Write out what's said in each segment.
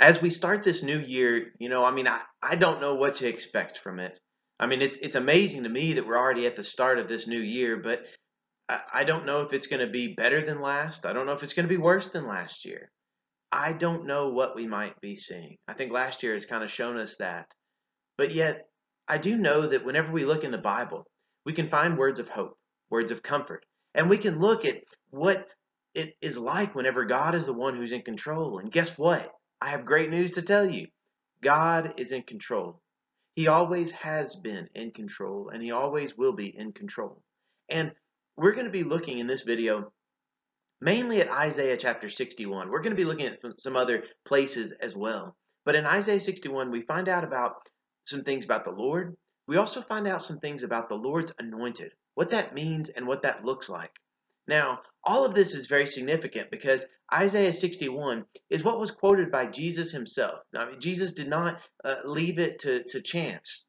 as we start this new year, you know, I mean, I, I don't know what to expect from it. I mean, it's it's amazing to me that we're already at the start of this new year, but I, I don't know if it's going to be better than last. I don't know if it's going to be worse than last year. I don't know what we might be seeing. I think last year has kind of shown us that. But yet, I do know that whenever we look in the Bible, we can find words of hope, words of comfort, and we can look at what it is like whenever God is the one who's in control. And guess what? I have great news to tell you. God is in control. He always has been in control, and He always will be in control. And we're going to be looking in this video mainly at Isaiah chapter 61. We're going to be looking at some other places as well. But in Isaiah 61, we find out about some things about the Lord. We also find out some things about the Lord's anointed, what that means and what that looks like. Now, all of this is very significant because Isaiah 61 is what was quoted by Jesus himself. I mean, Jesus did not uh, leave it to, to chance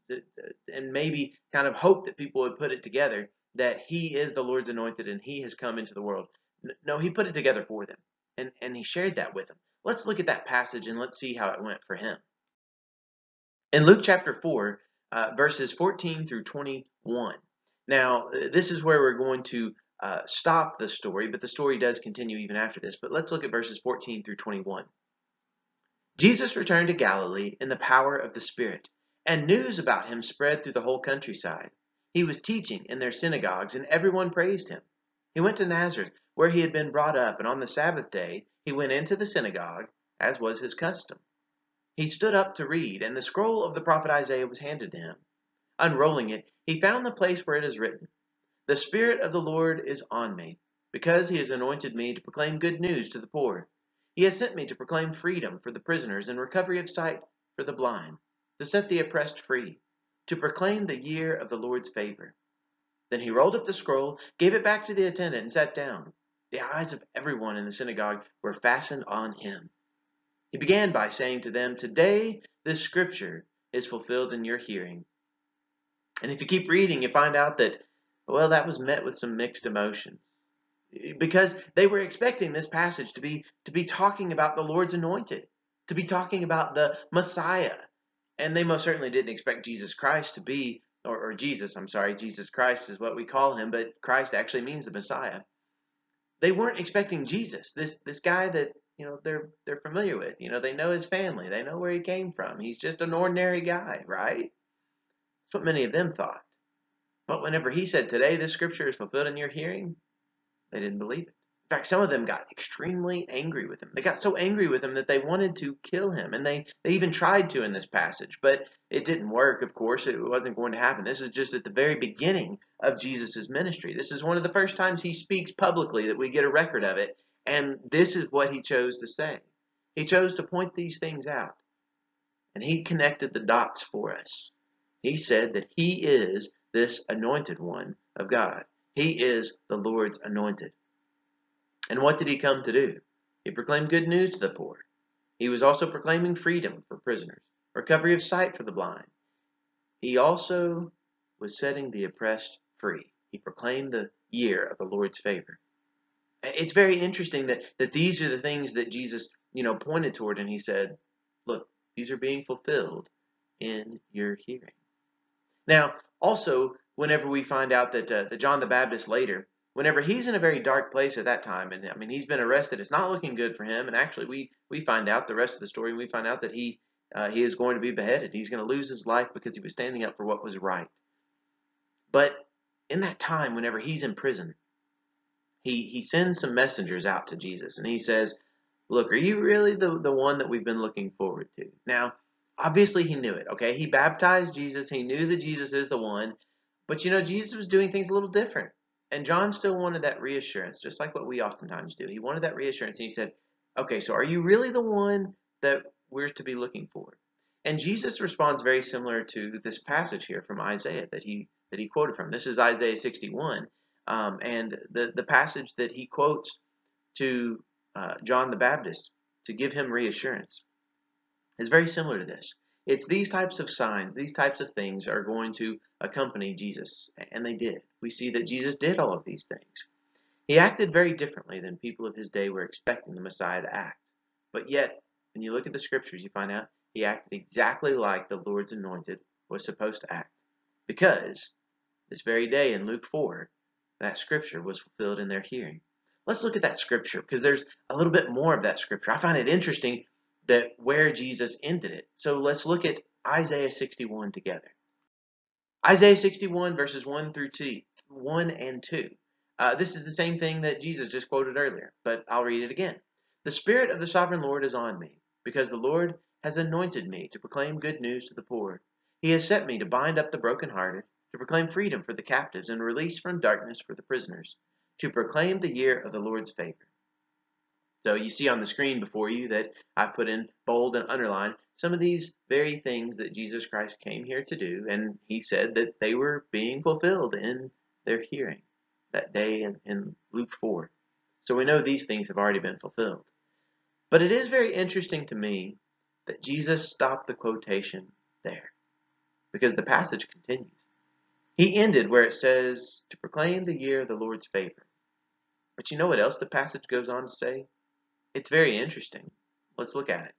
and maybe kind of hope that people would put it together that he is the Lord's anointed and he has come into the world. No, he put it together for them and, and he shared that with them. Let's look at that passage and let's see how it went for him. In Luke chapter 4, uh, verses 14 through 21. Now, this is where we're going to uh, stop the story, but the story does continue even after this. But let's look at verses 14 through 21. Jesus returned to Galilee in the power of the Spirit, and news about him spread through the whole countryside. He was teaching in their synagogues, and everyone praised him. He went to Nazareth, where he had been brought up, and on the Sabbath day he went into the synagogue, as was his custom. He stood up to read, and the scroll of the prophet Isaiah was handed to him. Unrolling it, he found the place where it is written, The Spirit of the Lord is on me, because he has anointed me to proclaim good news to the poor. He has sent me to proclaim freedom for the prisoners and recovery of sight for the blind, to set the oppressed free, to proclaim the year of the Lord's favor. Then he rolled up the scroll, gave it back to the attendant, and sat down. The eyes of everyone in the synagogue were fastened on him. He began by saying to them, Today this scripture is fulfilled in your hearing. And if you keep reading, you find out that, well, that was met with some mixed emotions. Eh, because they were expecting this passage to be to be talking about the Lord's anointed, to be talking about the Messiah. And they most certainly didn't expect Jesus Christ to be, or, or Jesus, I'm sorry, Jesus Christ is what we call him, but Christ actually means the Messiah. They weren't expecting Jesus, this this guy that you know they're they're familiar with. You know, they know his family, they know where he came from. He's just an ordinary guy, right? That's what many of them thought. But whenever he said, Today this scripture is fulfilled in your hearing, they didn't believe it. In fact, some of them got extremely angry with him. They got so angry with him that they wanted to kill him. And they, they even tried to in this passage, but it didn't work, of course. It wasn't going to happen. This is just at the very beginning of Jesus' ministry. This is one of the first times he speaks publicly that we get a record of it. And this is what he chose to say. He chose to point these things out. And he connected the dots for us. He said that he is this anointed one of God. He is the Lord's anointed. And what did he come to do? He proclaimed good news to the poor. He was also proclaiming freedom for prisoners, recovery of sight for the blind. He also was setting the oppressed free. He proclaimed the year of the Lord's favor. It's very interesting that, that these are the things that Jesus, you know, pointed toward and he said, look, these are being fulfilled in your hearing. Now, also, whenever we find out that, uh, John the Baptist later, whenever he's in a very dark place at that time, and I mean, he's been arrested, it's not looking good for him. And actually, we, we find out the rest of the story, and we find out that he, uh, he is going to be beheaded. He's going to lose his life because he was standing up for what was right. But in that time, whenever he's in prison, he, he sends some messengers out to Jesus, and he says, Look, are you really the, the one that we've been looking forward to? Now, Obviously, he knew it, okay? He baptized Jesus. He knew that Jesus is the one. But, you know, Jesus was doing things a little different. And John still wanted that reassurance, just like what we oftentimes do. He wanted that reassurance. And he said, okay, so are you really the one that we're to be looking for? And Jesus responds very similar to this passage here from Isaiah that he that he quoted from. This is Isaiah 61, um, and the the passage that he quotes to uh, John the Baptist to give him reassurance is very similar to this. It's these types of signs, these types of things are going to accompany Jesus, and they did. We see that Jesus did all of these things. He acted very differently than people of his day were expecting the Messiah to act. But yet, when you look at the scriptures, you find out he acted exactly like the Lord's anointed was supposed to act. Because this very day in Luke 4, that scripture was fulfilled in their hearing. Let's look at that scripture because there's a little bit more of that scripture. I find it interesting that where Jesus ended it. So let's look at Isaiah 61 together. Isaiah 61 verses 1 through 2, 1 and 2. Uh, this is the same thing that Jesus just quoted earlier, but I'll read it again. The Spirit of the Sovereign Lord is on me, because the Lord has anointed me to proclaim good news to the poor. He has sent me to bind up the brokenhearted, to proclaim freedom for the captives and release from darkness for the prisoners, to proclaim the year of the Lord's favor. So you see on the screen before you that I put in bold and underline some of these very things that Jesus Christ came here to do, and he said that they were being fulfilled in their hearing that day in, in Luke 4. So we know these things have already been fulfilled. But it is very interesting to me that Jesus stopped the quotation there because the passage continues. He ended where it says, to proclaim the year of the Lord's favor. But you know what else the passage goes on to say? It's very interesting. Let's look at it.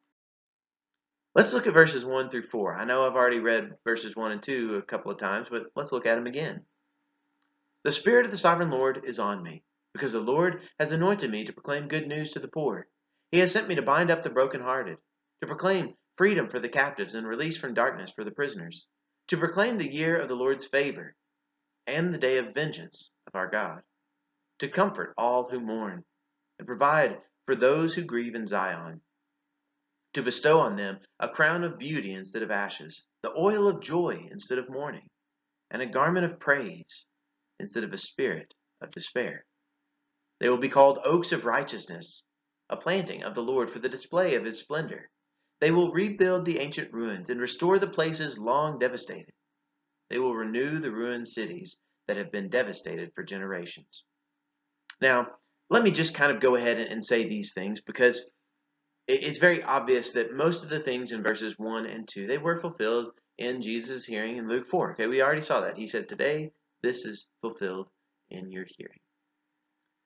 Let's look at verses 1 through 4. I know I've already read verses 1 and 2 a couple of times, but let's look at them again. The Spirit of the Sovereign Lord is on me, because the Lord has anointed me to proclaim good news to the poor. He has sent me to bind up the brokenhearted, to proclaim freedom for the captives and release from darkness for the prisoners, to proclaim the year of the Lord's favor and the day of vengeance of our God, to comfort all who mourn, and provide for those who grieve in Zion, to bestow on them a crown of beauty instead of ashes, the oil of joy instead of mourning, and a garment of praise instead of a spirit of despair. They will be called oaks of righteousness, a planting of the Lord for the display of his splendor. They will rebuild the ancient ruins and restore the places long devastated. They will renew the ruined cities that have been devastated for generations. Now, let me just kind of go ahead and say these things because it's very obvious that most of the things in verses 1 and 2 they were fulfilled in Jesus' hearing in Luke 4. Okay, we already saw that. He said, Today this is fulfilled in your hearing.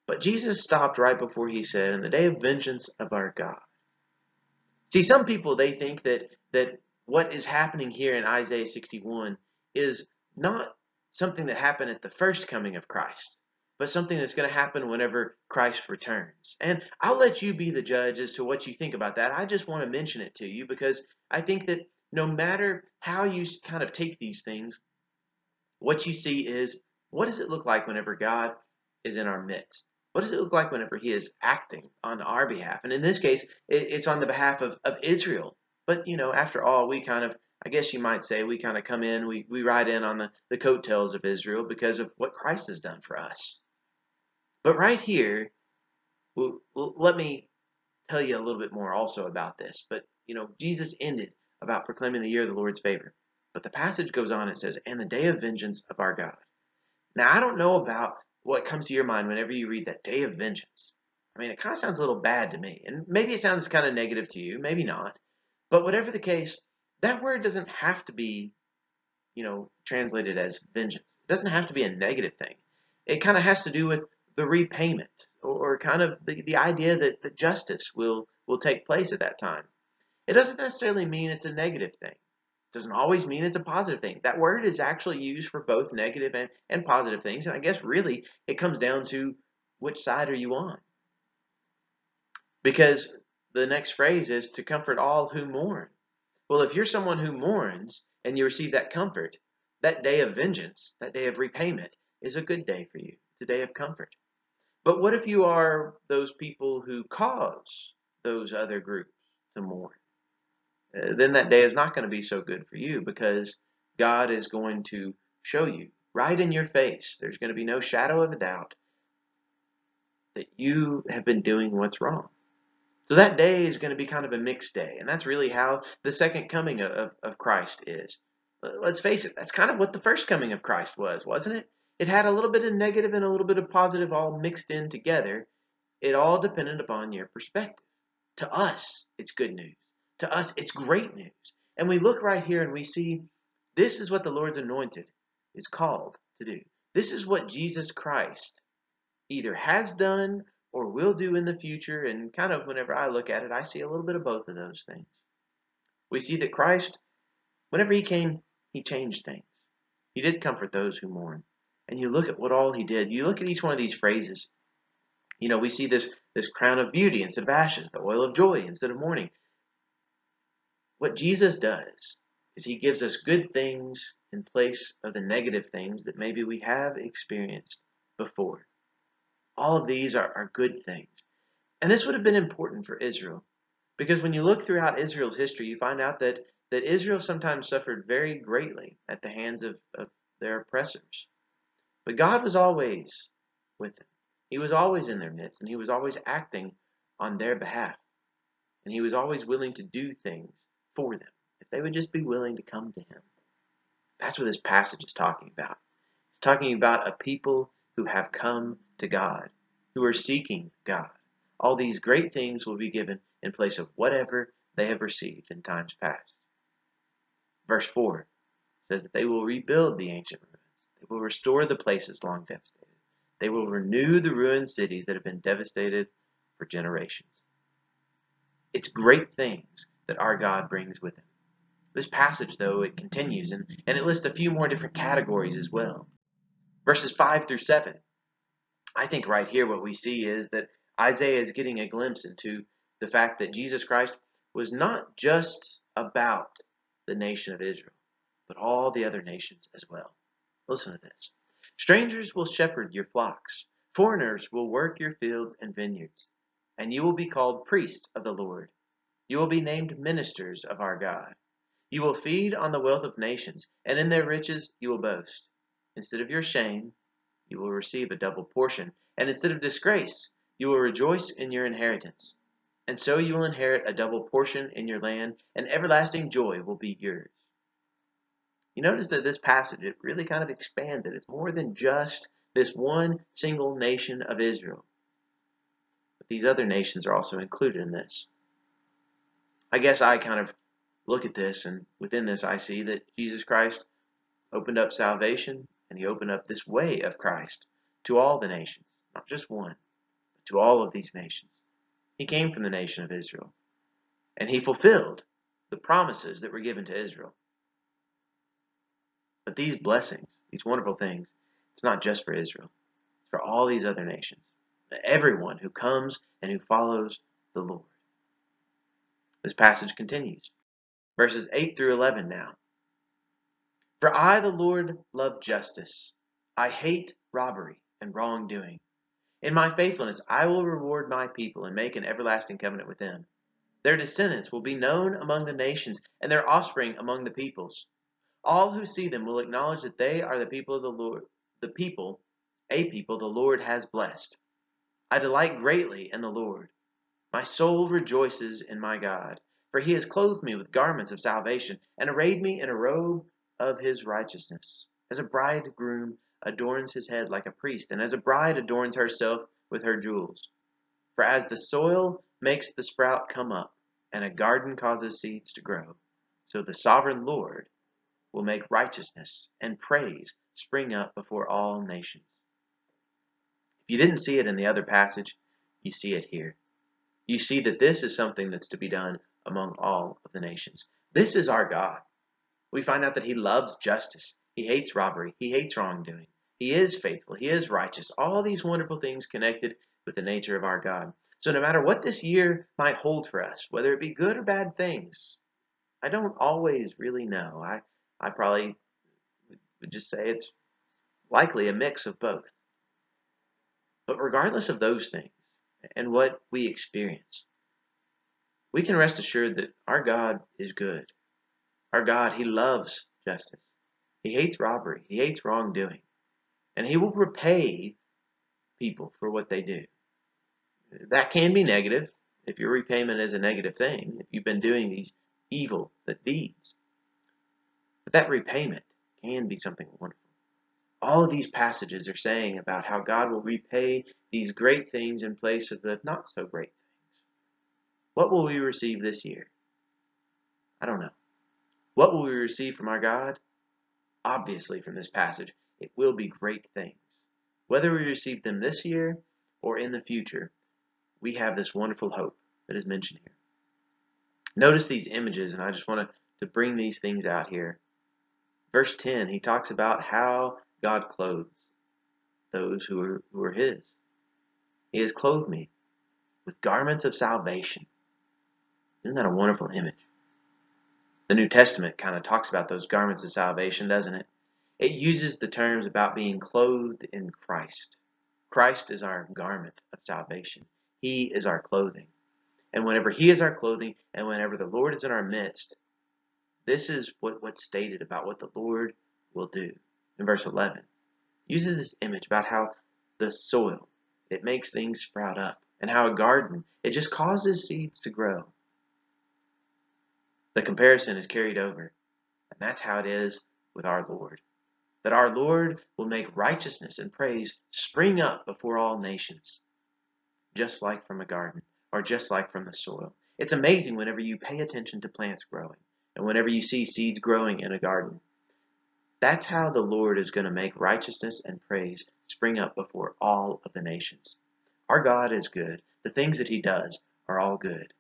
But Jesus stopped right before he said, In the day of vengeance of our God. See, some people they think that that what is happening here in Isaiah 61 is not something that happened at the first coming of Christ, but something that's going to happen whenever Christ returns. And I'll let you be the judge as to what you think about that. I just want to mention it to you because I think that no matter how you kind of take these things, what you see is what does it look like whenever God is in our midst? What does it look like whenever He is acting on our behalf? And in this case, it's on the behalf of, of Israel. But, you know, after all, we kind of, I guess you might say, we kind of come in, we, we ride in on the, the coattails of Israel because of what Christ has done for us. But right here, well, let me tell you a little bit more also about this. But, you know, Jesus ended about proclaiming the year of the Lord's favor. But the passage goes on and says, and the day of vengeance of our God. Now, I don't know about what comes to your mind whenever you read that day of vengeance. I mean, it kind of sounds a little bad to me. And maybe it sounds kind of negative to you, maybe not. But whatever the case, that word doesn't have to be, you know, translated as vengeance. It doesn't have to be a negative thing. It kind of has to do with the repayment or, kind of the, the idea that, that justice will, will take place at that time. It doesn't necessarily mean it's a negative thing. It doesn't always mean it's a positive thing. That word is actually used for both negative and, and positive things. And I guess really it comes down to which side are you on? Because the next phrase is to comfort all who mourn. Well, if you're someone who mourns and you receive that comfort, that day of vengeance, that day of repayment, is a good day for you. It's a day of comfort. But what if you are those people who cause those other groups to mourn? Uh, then that day is not going to be so good for you because God is going to show you right in your face. There's going to be no shadow of a doubt that you have been doing what's wrong. So that day is going to be kind of a mixed day. And that's really how the second coming of, of Christ is. Let's face it, that's kind of what the first coming of Christ was, wasn't it? It had a little bit of negative and a little bit of positive all mixed in together. It all depended upon your perspective. To us, it's good news. To us, it's great news. And we look right here and we see this is what the Lord's anointed is called to do. This is what Jesus Christ either has done or will do in the future. And kind of whenever I look at it, I see a little bit of both of those things. We see that Christ, whenever he came, he changed things. He did comfort those who mourn and you look at what all he did, you look at each one of these phrases. You know, we see this this crown of beauty instead of ashes, the oil of joy instead of mourning. What Jesus does is he gives us good things in place of the negative things that maybe we have experienced before. All of these are, are good things. And this would have been important for Israel. Because when you look throughout Israel's history, you find out that, that Israel sometimes suffered very greatly at the hands of, of their oppressors. But God was always with them. He was always in their midst, and He was always acting on their behalf. And He was always willing to do things for them if they would just be willing to come to Him. That's what this passage is talking about. It's talking about a people who have come to God, who are seeking God. All these great things will be given in place of whatever they have received in times past. Verse 4 says that they will rebuild the ancient ruins they will restore the places long devastated. They will renew the ruined cities that have been devastated for generations. It's great things that our God brings with him. This passage, though, it continues and, and it lists a few more different categories as well. Verses 5 through 7. I think right here what we see is that Isaiah is getting a glimpse into the fact that Jesus Christ was not just about the nation of Israel, but all the other nations as well. Listen to this. Strangers will shepherd your flocks. Foreigners will work your fields and vineyards. And you will be called priests of the Lord. You will be named ministers of our God. You will feed on the wealth of nations, and in their riches you will boast. Instead of your shame, you will receive a double portion, and instead of disgrace, you will rejoice in your inheritance. And so you will inherit a double portion in your land, and everlasting joy will be yours. You notice that this passage, it really kind of expands it. It's more than just this one single nation of Israel. But these other nations are also included in this. I guess I kind of look at this, and within this, I see that Jesus Christ opened up salvation and he opened up this way of Christ to all the nations, not just one, but to all of these nations. He came from the nation of Israel, and he fulfilled the promises that were given to Israel. But these blessings, these wonderful things, it's not just for Israel, it's for all these other nations, everyone who comes and who follows the Lord. This passage continues. Verses 8 through 11 now. For I, the Lord, love justice. I hate robbery and wrongdoing. In my faithfulness, I will reward my people and make an everlasting covenant with them. Their descendants will be known among the nations, and their offspring among the peoples. All who see them will acknowledge that they are the people of the Lord, the people, a people the Lord has blessed. I delight greatly in the Lord. My soul rejoices in my God, for he has clothed me with garments of salvation and arrayed me in a robe of his righteousness. As a bridegroom adorns his head like a priest, and as a bride adorns herself with her jewels. For as the soil makes the sprout come up, and a garden causes seeds to grow, so the sovereign Lord will make righteousness and praise spring up before all nations. If you didn't see it in the other passage, you see it here. You see that this is something that's to be done among all of the nations. This is our God. We find out that He loves justice. He hates robbery. He hates wrongdoing. He is faithful. He is righteous. All these wonderful things connected with the nature of our God. So no matter what this year might hold for us, whether it be good or bad things, I don't always really know. I, I probably would just say it's likely a mix of both. But regardless of those things and what we experience, we can rest assured that our God is good. Our God, He loves justice. He hates robbery. He hates wrongdoing. And He will repay people for what they do. That can be negative if your repayment is a negative thing, if you've been doing these evil deeds. But that repayment can be something wonderful. All of these passages are saying about how God will repay these great things in place of the not so great things. What will we receive this year? I don't know. What will we receive from our God? Obviously, from this passage, it will be great things. Whether we receive them this year or in the future, we have this wonderful hope that is mentioned here. Notice these images, and I just want to, to bring these things out here. Verse 10, he talks about how God clothes those who are, who are his. He has clothed me with garments of salvation. Isn't that a wonderful image? The New Testament kind of talks about those garments of salvation, doesn't it? It uses the terms about being clothed in Christ. Christ is our garment of salvation. He is our clothing. And whenever He is our clothing, and whenever the Lord is in our midst, this is what, what's stated about what the Lord will do. In verse 11, uses this image about how the soil, it makes things sprout up, and how a garden, it just causes seeds to grow. The comparison is carried over. And that's how it is with our Lord. That our Lord will make righteousness and praise spring up before all nations, just like from a garden, or just like from the soil. It's amazing whenever you pay attention to plants growing, and whenever you see seeds growing in a garden. That's how the Lord is going to make righteousness and praise spring up before all of the nations. Our God is good. The things that He does are all good.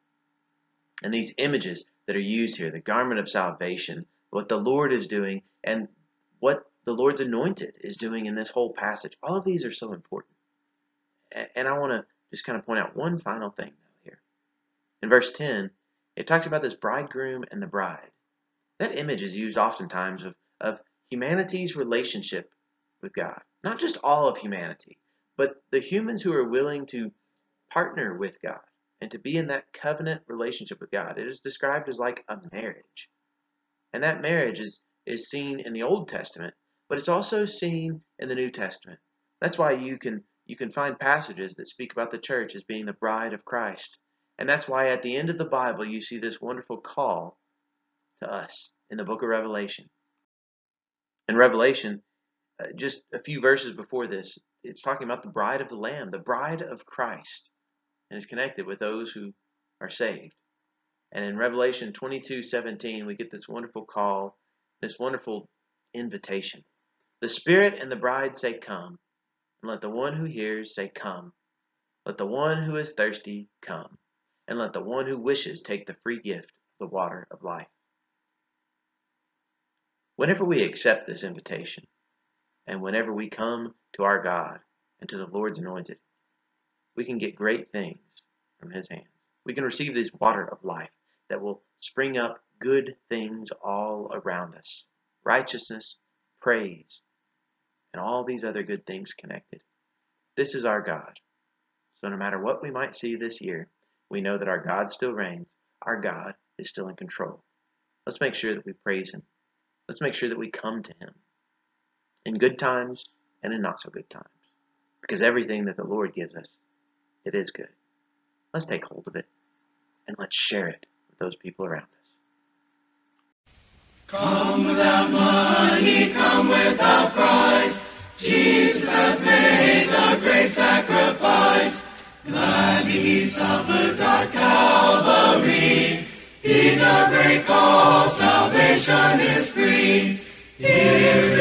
And these images that are used here, the garment of salvation, what the Lord is doing, and what the Lord's anointed is doing in this whole passage. All of these are so important. And I want to just kind of point out one final thing though here. In verse 10, it talks about this bridegroom and the bride. That image is used oftentimes of, of humanity's relationship with God. Not just all of humanity, but the humans who are willing to partner with God and to be in that covenant relationship with God. It is described as like a marriage. And that marriage is, is seen in the Old Testament, but it's also seen in the New Testament. That's why you can you can find passages that speak about the church as being the bride of Christ. And that's why at the end of the Bible you see this wonderful call to us in the book of Revelation. In Revelation, uh, just a few verses before this, it's talking about the bride of the Lamb, the bride of Christ and is connected with those who are saved. And in Revelation 22:17, we get this wonderful call, this wonderful invitation. The Spirit and the bride say, Come. And let the one who hears say, Come. Let the one who is thirsty come. And let the one who wishes take the free gift of the water of life. Whenever we accept this invitation, and whenever we come to our God and to the Lord's anointed, we can get great things from His hands. We can receive this water of life that will spring up good things all around us righteousness, praise, and all these other good things connected. This is our God. So no matter what we might see this year, we know that our God still reigns. Our God is still in control. Let's make sure that we praise Him. Let's make sure that we come to Him in good times and in not so good times. Because everything that the Lord gives us, it is good. Let's take hold of it and let's share it with those people around us. Come without money, come without price. Jesus hath made the great sacrifice. Gladly he suffered at Calvary. He the great call, salvation is free. Here's